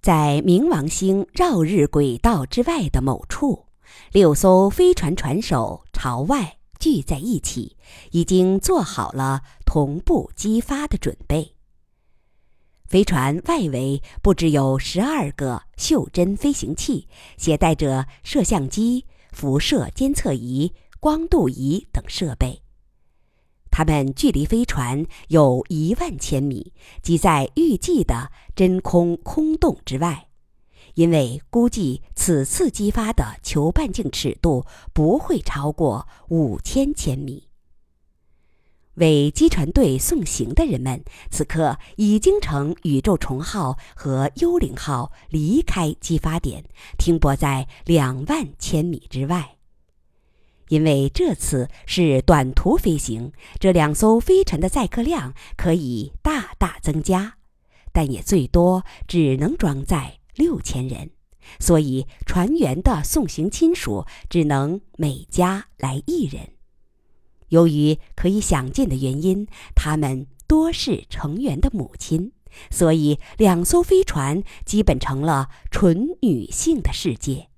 在冥王星绕日轨道之外的某处，六艘飞船船首朝外聚在一起，已经做好了同步激发的准备。飞船外围布置有十二个袖珍飞行器，携带着摄像机、辐射监测仪、光度仪等设备。它们距离飞船有一万千米，即在预计的真空空洞之外，因为估计此次激发的球半径尺度不会超过五千千米。为机船队送行的人们，此刻已经乘宇宙虫号和幽灵号离开激发点，停泊在两万千米之外。因为这次是短途飞行，这两艘飞船的载客量可以大大增加，但也最多只能装载六千人，所以船员的送行亲属只能每家来一人。由于可以想见的原因，他们多是成员的母亲，所以两艘飞船基本成了纯女性的世界。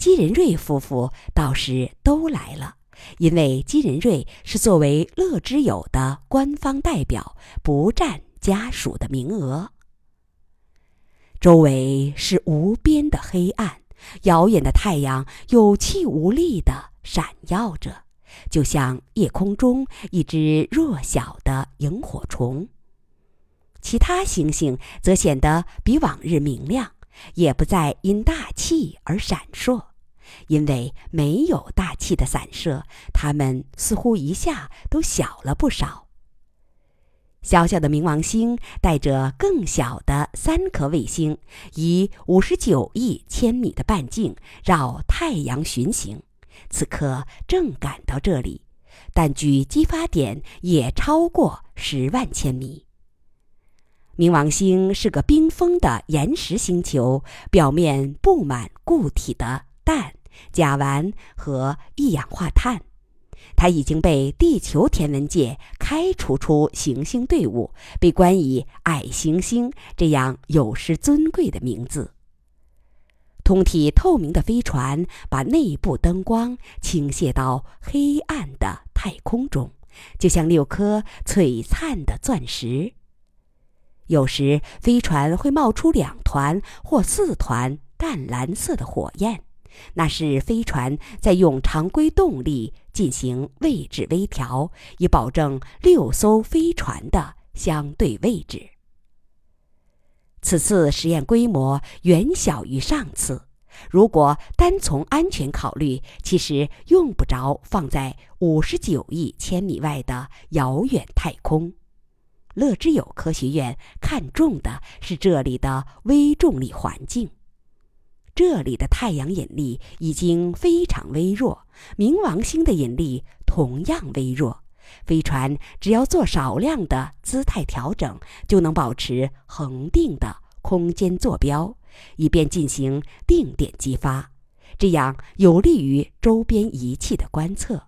姬仁瑞夫妇倒是都来了，因为姬仁瑞是作为乐之友的官方代表，不占家属的名额。周围是无边的黑暗，遥远的太阳有气无力地闪耀着，就像夜空中一只弱小的萤火虫。其他星星则显得比往日明亮，也不再因大气而闪烁。因为没有大气的散射，它们似乎一下都小了不少。小小的冥王星带着更小的三颗卫星，以五十九亿千米的半径绕太阳巡行，此刻正赶到这里，但距激发点也超过十万千米。冥王星是个冰封的岩石星球，表面布满固体的氮。甲烷和一氧化碳，它已经被地球天文界开除出行星队伍，被冠以“矮行星”这样有失尊贵的名字。通体透明的飞船把内部灯光倾泻到黑暗的太空中，就像六颗璀璨的钻石。有时，飞船会冒出两团或四团淡蓝色的火焰。那是飞船在用常规动力进行位置微调，以保证六艘飞船的相对位置。此次实验规模远小于上次。如果单从安全考虑，其实用不着放在五十九亿千米外的遥远太空。乐之友科学院看重的是这里的微重力环境。这里的太阳引力已经非常微弱，冥王星的引力同样微弱。飞船只要做少量的姿态调整，就能保持恒定的空间坐标，以便进行定点激发，这样有利于周边仪器的观测。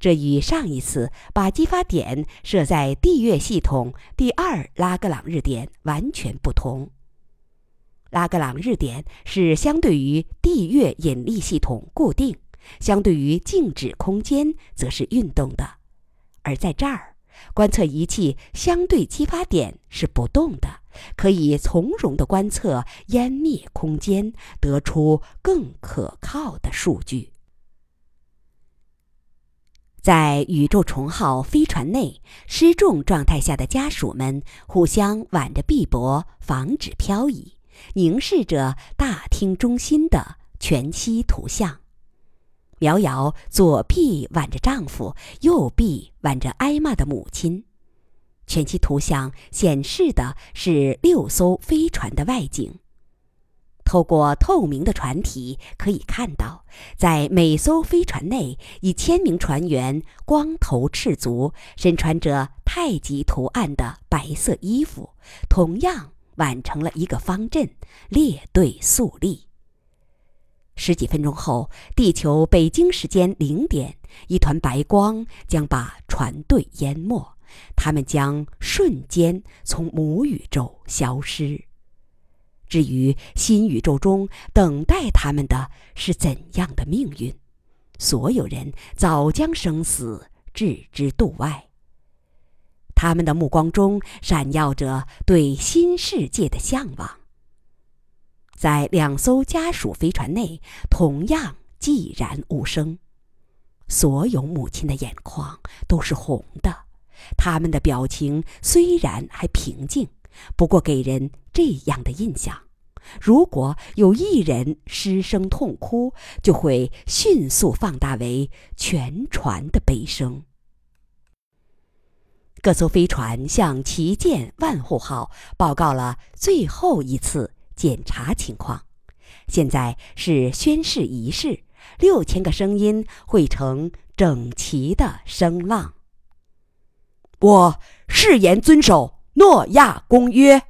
这与上一次把激发点设在地月系统第二拉格朗日点完全不同。拉格朗日点是相对于地月引力系统固定，相对于静止空间则是运动的。而在这儿，观测仪器相对激发点是不动的，可以从容地观测湮灭空间，得出更可靠的数据。在宇宙虫号飞船内失重状态下的家属们互相挽着臂膊，防止漂移。凝视着大厅中心的全息图像，苗瑶左臂挽着丈夫，右臂挽着挨骂的母亲。全息图像显示的是六艘飞船的外景。透过透明的船体，可以看到，在每艘飞船内，一千名船员光头赤足，身穿着太极图案的白色衣服，同样。完成了一个方阵，列队肃立。十几分钟后，地球北京时间零点，一团白光将把船队淹没，他们将瞬间从母宇宙消失。至于新宇宙中等待他们的是怎样的命运，所有人早将生死置之度外。他们的目光中闪耀着对新世界的向往。在两艘家属飞船内，同样寂然无声。所有母亲的眼眶都是红的，他们的表情虽然还平静，不过给人这样的印象：如果有一人失声痛哭，就会迅速放大为全船的悲声。各艘飞船向旗舰“万户号”报告了最后一次检查情况，现在是宣誓仪式。六千个声音汇成整齐的声浪。我誓言遵守诺亚公约，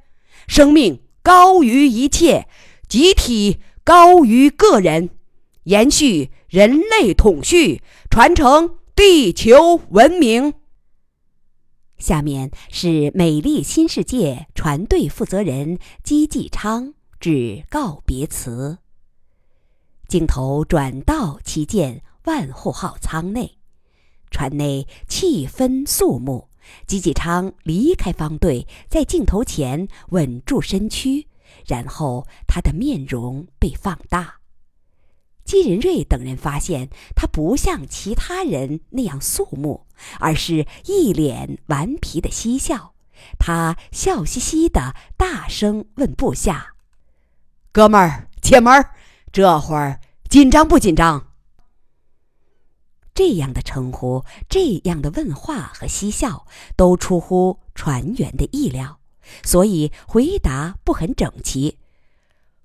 生命高于一切，集体高于个人，延续人类统序，传承地球文明。下面是美丽新世界船队负责人姬继昌致告别词。镜头转到旗舰“万户号”舱内，船内气氛肃穆。吉吉昌离开方队，在镜头前稳住身躯，然后他的面容被放大。金仁瑞等人发现他不像其他人那样肃穆，而是一脸顽皮的嬉笑。他笑嘻嘻的大声问部下：“哥们儿，姐们儿。”这会儿紧张不紧张？这样的称呼，这样的问话和嬉笑，都出乎船员的意料，所以回答不很整齐。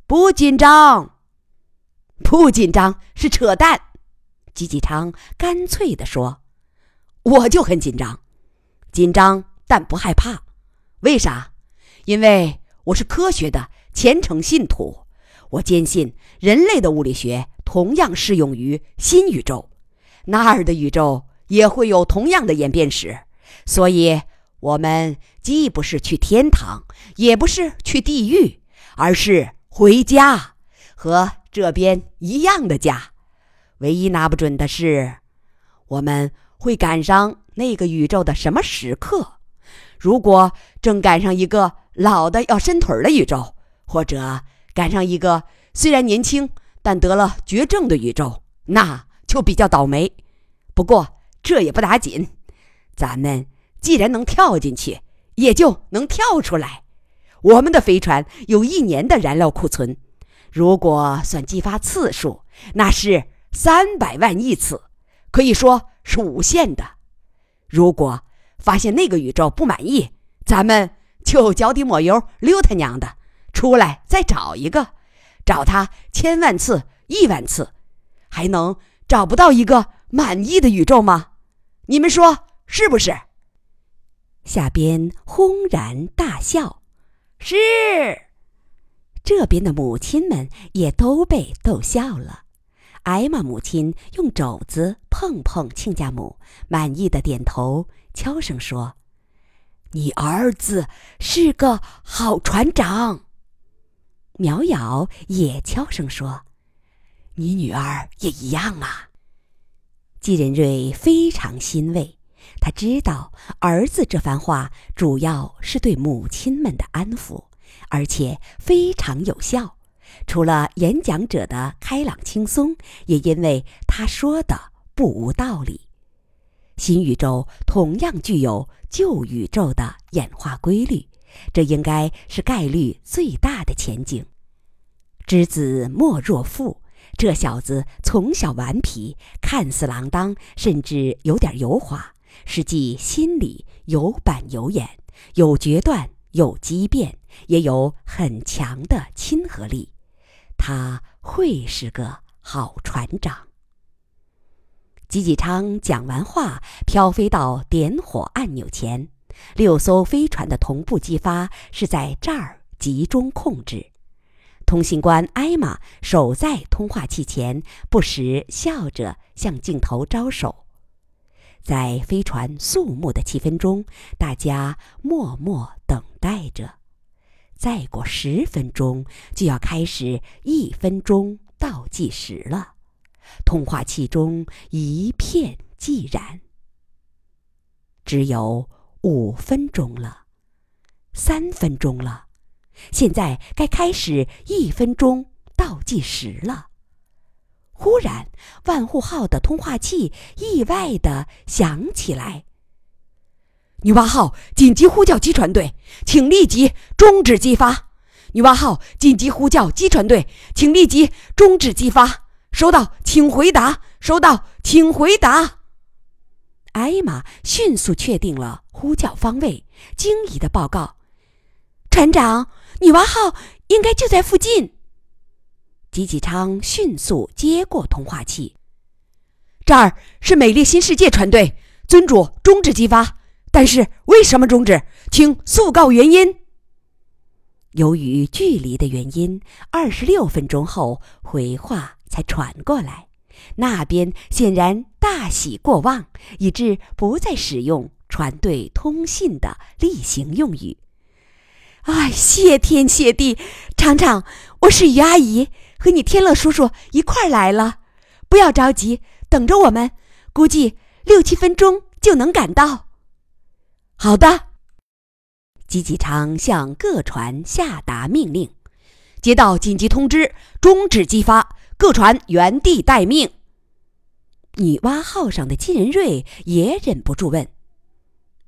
不紧张，不紧张是扯淡。吉吉昌干脆地说：“我就很紧张，紧张但不害怕。为啥？因为我是科学的虔诚信徒。”我坚信，人类的物理学同样适用于新宇宙，那儿的宇宙也会有同样的演变史。所以，我们既不是去天堂，也不是去地狱，而是回家，和这边一样的价。唯一拿不准的是，我们会赶上那个宇宙的什么时刻？如果正赶上一个老的要伸腿的宇宙，或者……赶上一个虽然年轻但得了绝症的宇宙，那就比较倒霉。不过这也不打紧，咱们既然能跳进去，也就能跳出来。我们的飞船有一年的燃料库存，如果算激发次数，那是三百万亿次，可以说是无限的。如果发现那个宇宙不满意，咱们就脚底抹油溜他娘的！出来再找一个，找他千万次、亿万次，还能找不到一个满意的宇宙吗？你们说是不是？下边轰然大笑，是。这边的母亲们也都被逗笑了。艾玛母亲用肘子碰碰亲家母，满意的点头，悄声说：“你儿子是个好船长。”苗瑶也悄声说：“你女儿也一样啊。”季仁瑞非常欣慰，他知道儿子这番话主要是对母亲们的安抚，而且非常有效。除了演讲者的开朗轻松，也因为他说的不无道理。新宇宙同样具有旧宇宙的演化规律。这应该是概率最大的前景。知子莫若父，这小子从小顽皮，看似郎当，甚至有点油滑，实际心里有板有眼，有决断，有机变，也有很强的亲和力。他会是个好船长。吉吉昌讲完话，飘飞到点火按钮前。六艘飞船的同步激发是在这儿集中控制。通信官艾玛守在通话器前，不时笑着向镜头招手。在飞船肃穆的气氛中，大家默默等待着。再过十分钟就要开始一分钟倒计时了。通话器中一片寂然。只有五分钟了，三分钟了，现在该开始一分钟倒计时了。忽然，万户号的通话器意外的响起来。女娲号紧急呼叫机船队，请立即终止激发。女娲号紧急呼叫机船队，请立即终止激发。收到，请回答。收到，请回答。艾玛迅速确定了呼叫方位，惊疑的报告：“船长，女娲号应该就在附近。”吉吉昌迅速接过通话器：“这儿是美丽新世界船队，尊主终止激发。但是为什么终止？请速告原因。”由于距离的原因，二十六分钟后回话才传过来。那边显然大喜过望，以致不再使用船队通信的例行用语。哎，谢天谢地！厂长，我是于阿姨，和你天乐叔叔一块儿来了。不要着急，等着我们，估计六七分钟就能赶到。好的。吉吉昌向各船下达命令：接到紧急通知，终止激发。各船原地待命。女娲号上的金仁瑞也忍不住问：“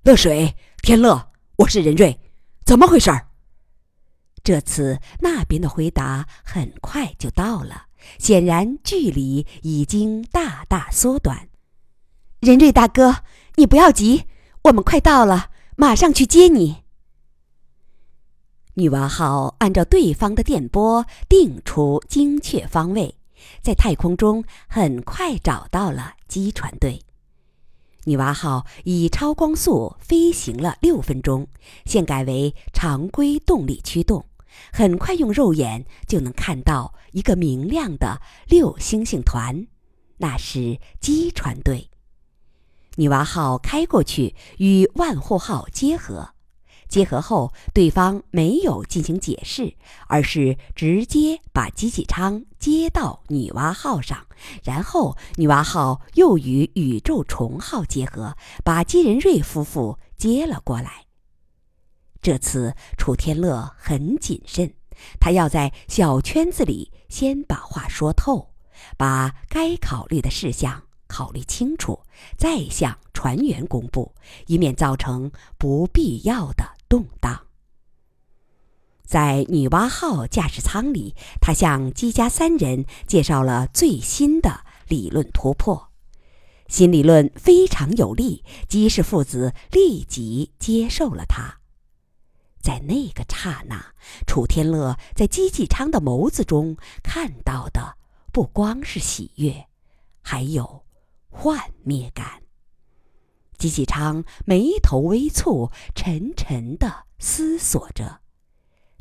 乐水，天乐，我是仁瑞，怎么回事？”这次那边的回答很快就到了，显然距离已经大大缩短。仁瑞大哥，你不要急，我们快到了，马上去接你。女娲号按照对方的电波定出精确方位，在太空中很快找到了机船队。女娲号以超光速飞行了六分钟，现改为常规动力驱动，很快用肉眼就能看到一个明亮的六星星团，那是机船队。女娲号开过去与万户号结合。结合后，对方没有进行解释，而是直接把机器舱接到女娲号上，然后女娲号又与宇宙虫号结合，把金仁瑞夫妇接了过来。这次楚天乐很谨慎，他要在小圈子里先把话说透，把该考虑的事项考虑清楚，再向船员公布，以免造成不必要的。动荡。在女娲号驾驶舱里，他向姬家三人介绍了最新的理论突破。新理论非常有力，姬氏父子立即接受了它。在那个刹那，楚天乐在机器舱的眸子中看到的不光是喜悦，还有幻灭感。吉喜昌眉头微蹙，沉沉的思索着。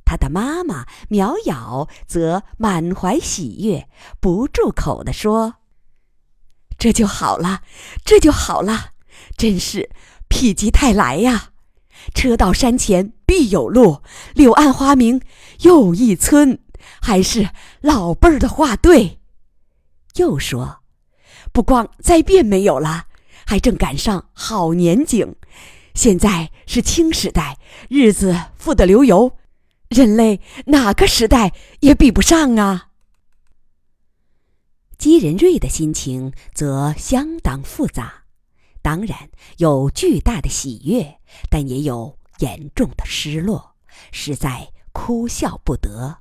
他的妈妈苗瑶则满怀喜悦，不住口地说：“这就好了，这就好了，真是否极泰来呀！车到山前必有路，柳暗花明又一村，还是老辈儿的话对。”又说：“不光灾变没有了。”还正赶上好年景，现在是清时代，日子富得流油，人类哪个时代也比不上啊。姬仁瑞的心情则相当复杂，当然有巨大的喜悦，但也有严重的失落，实在哭笑不得。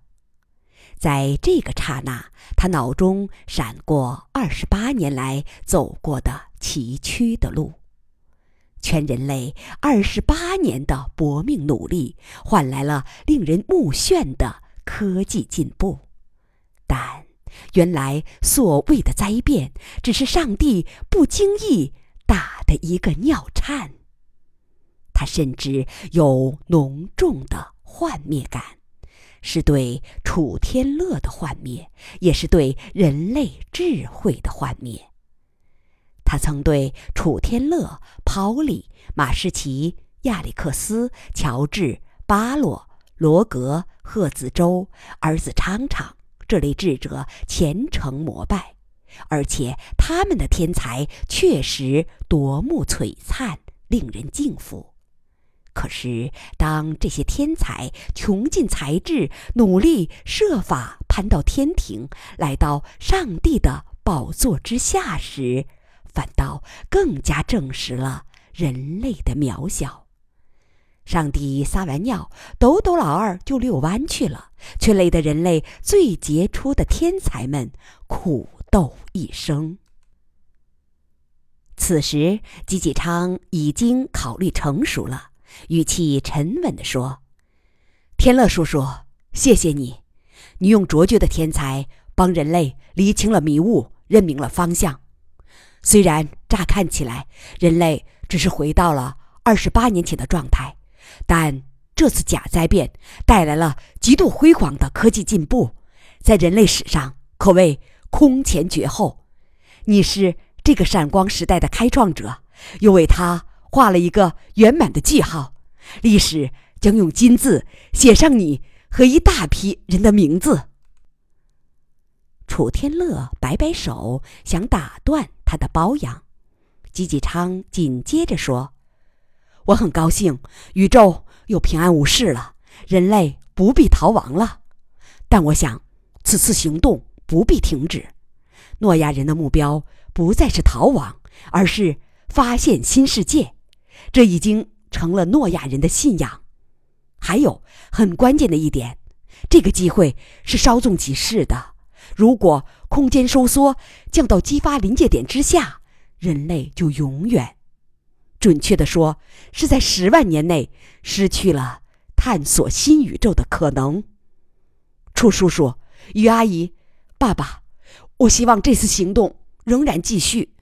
在这个刹那，他脑中闪过二十八年来走过的崎岖的路，全人类二十八年的搏命努力，换来了令人目眩的科技进步。但原来所谓的灾变，只是上帝不经意打的一个尿颤。他甚至有浓重的幻灭感。是对楚天乐的幻灭，也是对人类智慧的幻灭。他曾对楚天乐、pauli、马士奇、亚历克斯、乔治、巴洛、罗格、贺子洲、儿子昌昌这类智者虔诚膜拜，而且他们的天才确实夺目璀璨，令人敬服。可是，当这些天才穷尽才智，努力设法攀到天庭，来到上帝的宝座之下时，反倒更加证实了人类的渺小。上帝撒完尿，抖抖老二就遛弯去了，却累得人类最杰出的天才们苦斗一生。此时，吉吉昌已经考虑成熟了。语气沉稳地说：“天乐叔叔，谢谢你，你用卓绝的天才帮人类厘清了迷雾，认明了方向。虽然乍看起来人类只是回到了二十八年前的状态，但这次假灾变带来了极度辉煌的科技进步，在人类史上可谓空前绝后。你是这个闪光时代的开创者，又为它。”画了一个圆满的句号，历史将用金字写上你和一大批人的名字。楚天乐摆摆手，想打断他的褒扬。吉吉昌紧接着说：“我很高兴，宇宙又平安无事了，人类不必逃亡了。但我想，此次行动不必停止。诺亚人的目标不再是逃亡，而是发现新世界。”这已经成了诺亚人的信仰。还有很关键的一点，这个机会是稍纵即逝的。如果空间收缩降到激发临界点之下，人类就永远，准确的说，是在十万年内失去了探索新宇宙的可能。楚叔叔、于阿姨、爸爸，我希望这次行动仍然继续。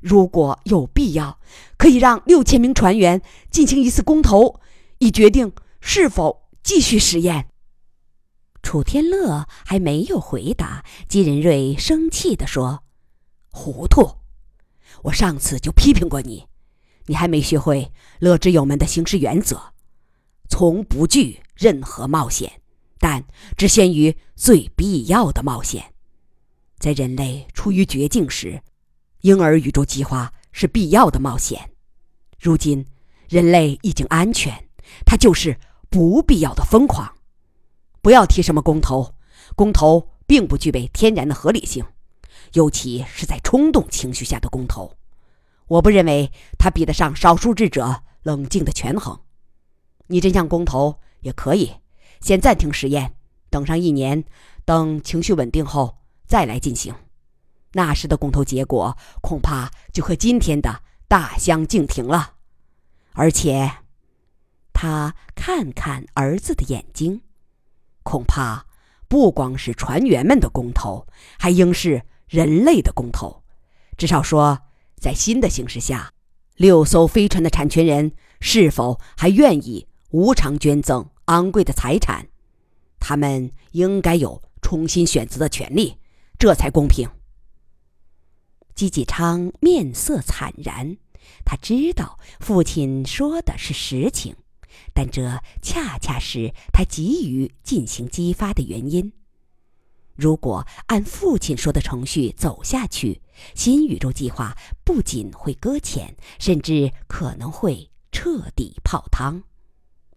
如果有必要，可以让六千名船员进行一次公投，以决定是否继续实验。楚天乐还没有回答，金仁瑞生气地说：“糊涂！我上次就批评过你，你还没学会乐之友们的行事原则，从不惧任何冒险，但只限于最必要的冒险。在人类处于绝境时。”婴儿宇宙计划是必要的冒险，如今人类已经安全，它就是不必要的疯狂。不要提什么公投，公投并不具备天然的合理性，尤其是在冲动情绪下的公投。我不认为它比得上少数智者冷静的权衡。你真想公投也可以，先暂停实验，等上一年，等情绪稳定后再来进行。那时的公投结果恐怕就和今天的大相径庭了，而且，他看看儿子的眼睛，恐怕不光是船员们的公投，还应是人类的公投。至少说，在新的形势下，六艘飞船的产权人是否还愿意无偿捐赠昂贵的财产？他们应该有重新选择的权利，这才公平。姬继昌面色惨然，他知道父亲说的是实情，但这恰恰是他急于进行激发的原因。如果按父亲说的程序走下去，新宇宙计划不仅会搁浅，甚至可能会彻底泡汤。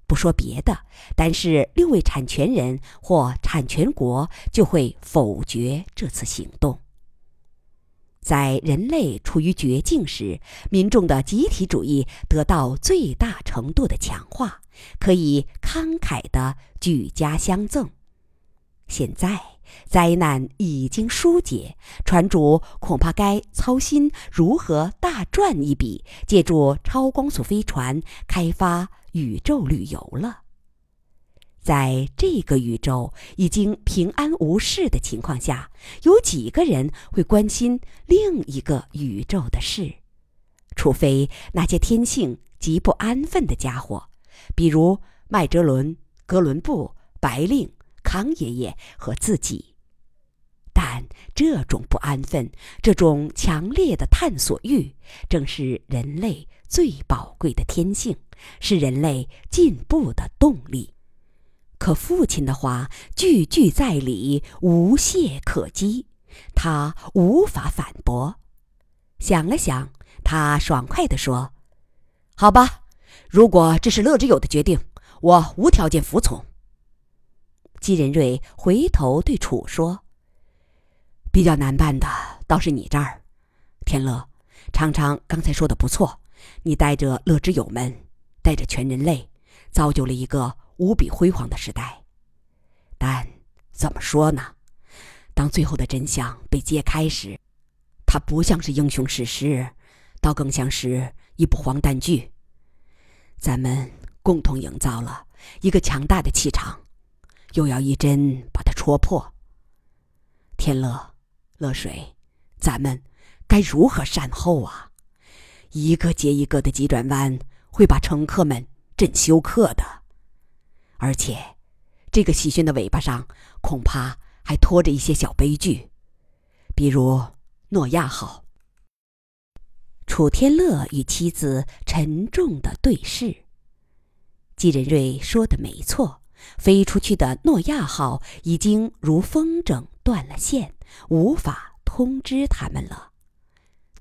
不说别的，单是六位产权人或产权国就会否决这次行动。在人类处于绝境时，民众的集体主义得到最大程度的强化，可以慷慨地举家相赠。现在灾难已经疏解，船主恐怕该操心如何大赚一笔，借助超光速飞船开发宇宙旅游了。在这个宇宙已经平安无事的情况下，有几个人会关心另一个宇宙的事？除非那些天性极不安分的家伙，比如麦哲伦、哥伦布、白令、康爷爷和自己。但这种不安分，这种强烈的探索欲，正是人类最宝贵的天性，是人类进步的动力。可父亲的话句句在理，无懈可击，他无法反驳。想了想，他爽快地说：“好吧，如果这是乐之友的决定，我无条件服从。”姬仁瑞回头对楚说：“比较难办的倒是你这儿，天乐，常常刚才说的不错，你带着乐之友们，带着全人类，造就了一个。”无比辉煌的时代，但怎么说呢？当最后的真相被揭开时，它不像是英雄史诗，倒更像是一部荒诞剧。咱们共同营造了一个强大的气场，又要一针把它戳破。天乐，乐水，咱们该如何善后啊？一个接一个的急转弯，会把乘客们震休克的。而且，这个喜讯的尾巴上恐怕还拖着一些小悲剧，比如诺亚号。楚天乐与妻子沉重的对视。季仁瑞说的没错，飞出去的诺亚号已经如风筝断了线，无法通知他们了。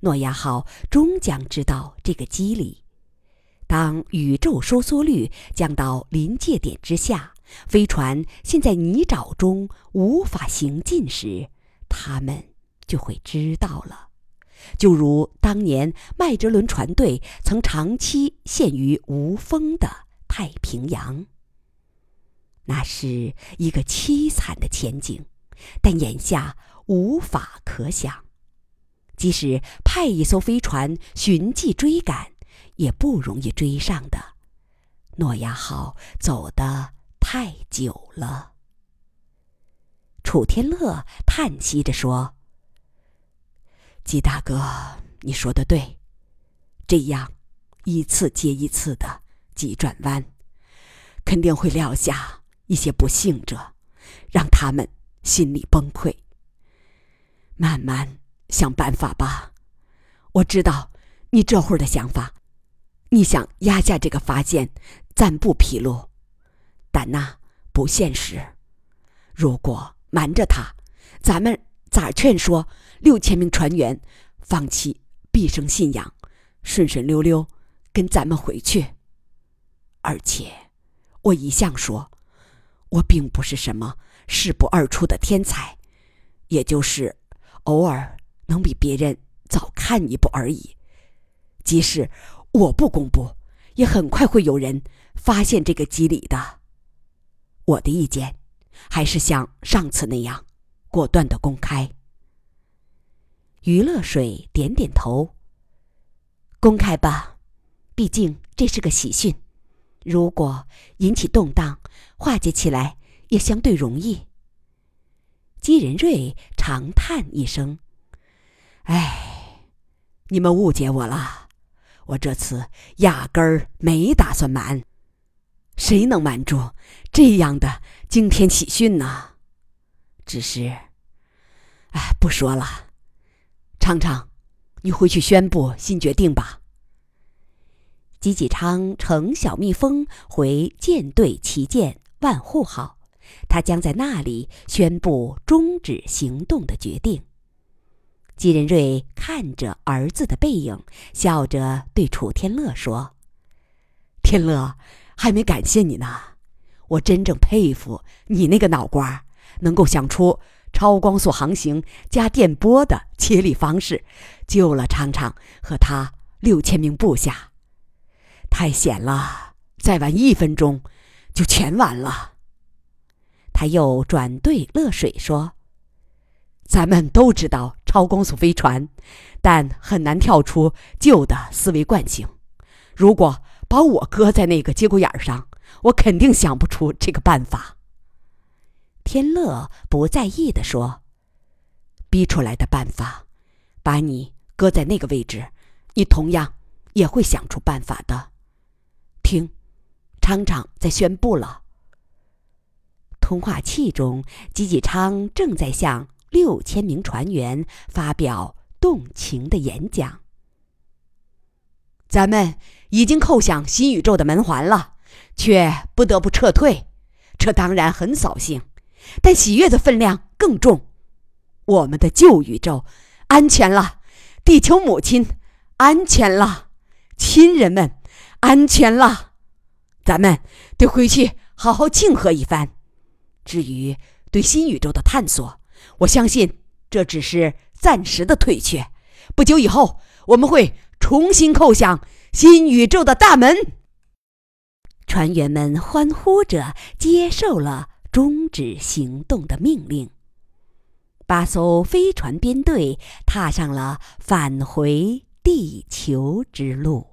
诺亚号终将知道这个机理。当宇宙收缩率降到临界点之下，飞船陷在泥沼中无法行进时，他们就会知道了。就如当年麦哲伦船队曾长期陷于无风的太平洋，那是一个凄惨的前景，但眼下无法可想。即使派一艘飞船寻迹追赶。也不容易追上的，诺亚号走得太久了。楚天乐叹息着说：“季大哥，你说的对，这样一次接一次的急转弯，肯定会撂下一些不幸者，让他们心里崩溃。慢慢想办法吧，我知道你这会儿的想法。”你想压下这个发现，暂不披露，但那不现实。如果瞒着他，咱们咋劝说六千名船员放弃毕生信仰，顺顺溜溜跟咱们回去？而且，我一向说，我并不是什么事不二出的天才，也就是偶尔能比别人早看一步而已。即使。我不公布，也很快会有人发现这个机理的。我的意见，还是像上次那样，果断的公开。余乐水点点头。公开吧，毕竟这是个喜讯，如果引起动荡，化解起来也相对容易。姬仁瑞长叹一声：“唉，你们误解我了。”我这次压根儿没打算瞒，谁能瞒住这样的惊天喜讯呢？只是，哎，不说了。昌昌，你回去宣布新决定吧。吉吉昌乘小蜜蜂回舰队旗舰万户号，他将在那里宣布终止行动的决定。季仁瑞看着儿子的背影，笑着对楚天乐说：“天乐，还没感谢你呢。我真正佩服你那个脑瓜，能够想出超光速航行加电波的接力方式，救了昌昌和他六千名部下。太险了，再晚一分钟，就全完了。”他又转对乐水说。咱们都知道超光速飞船，但很难跳出旧的思维惯性。如果把我搁在那个节骨眼上，我肯定想不出这个办法。天乐不在意地说：“逼出来的办法，把你搁在那个位置，你同样也会想出办法的。”听，厂长在宣布了。通话器中，吉吉昌正在向。六千名船员发表动情的演讲。咱们已经叩响新宇宙的门环了，却不得不撤退。这当然很扫兴，但喜悦的分量更重。我们的旧宇宙安全了，地球母亲安全了，亲人们安全了。咱们得回去好好庆贺一番。至于对新宇宙的探索，我相信这只是暂时的退却。不久以后，我们会重新叩响新宇宙的大门。船员们欢呼着接受了终止行动的命令。八艘飞船编队踏上了返回地球之路。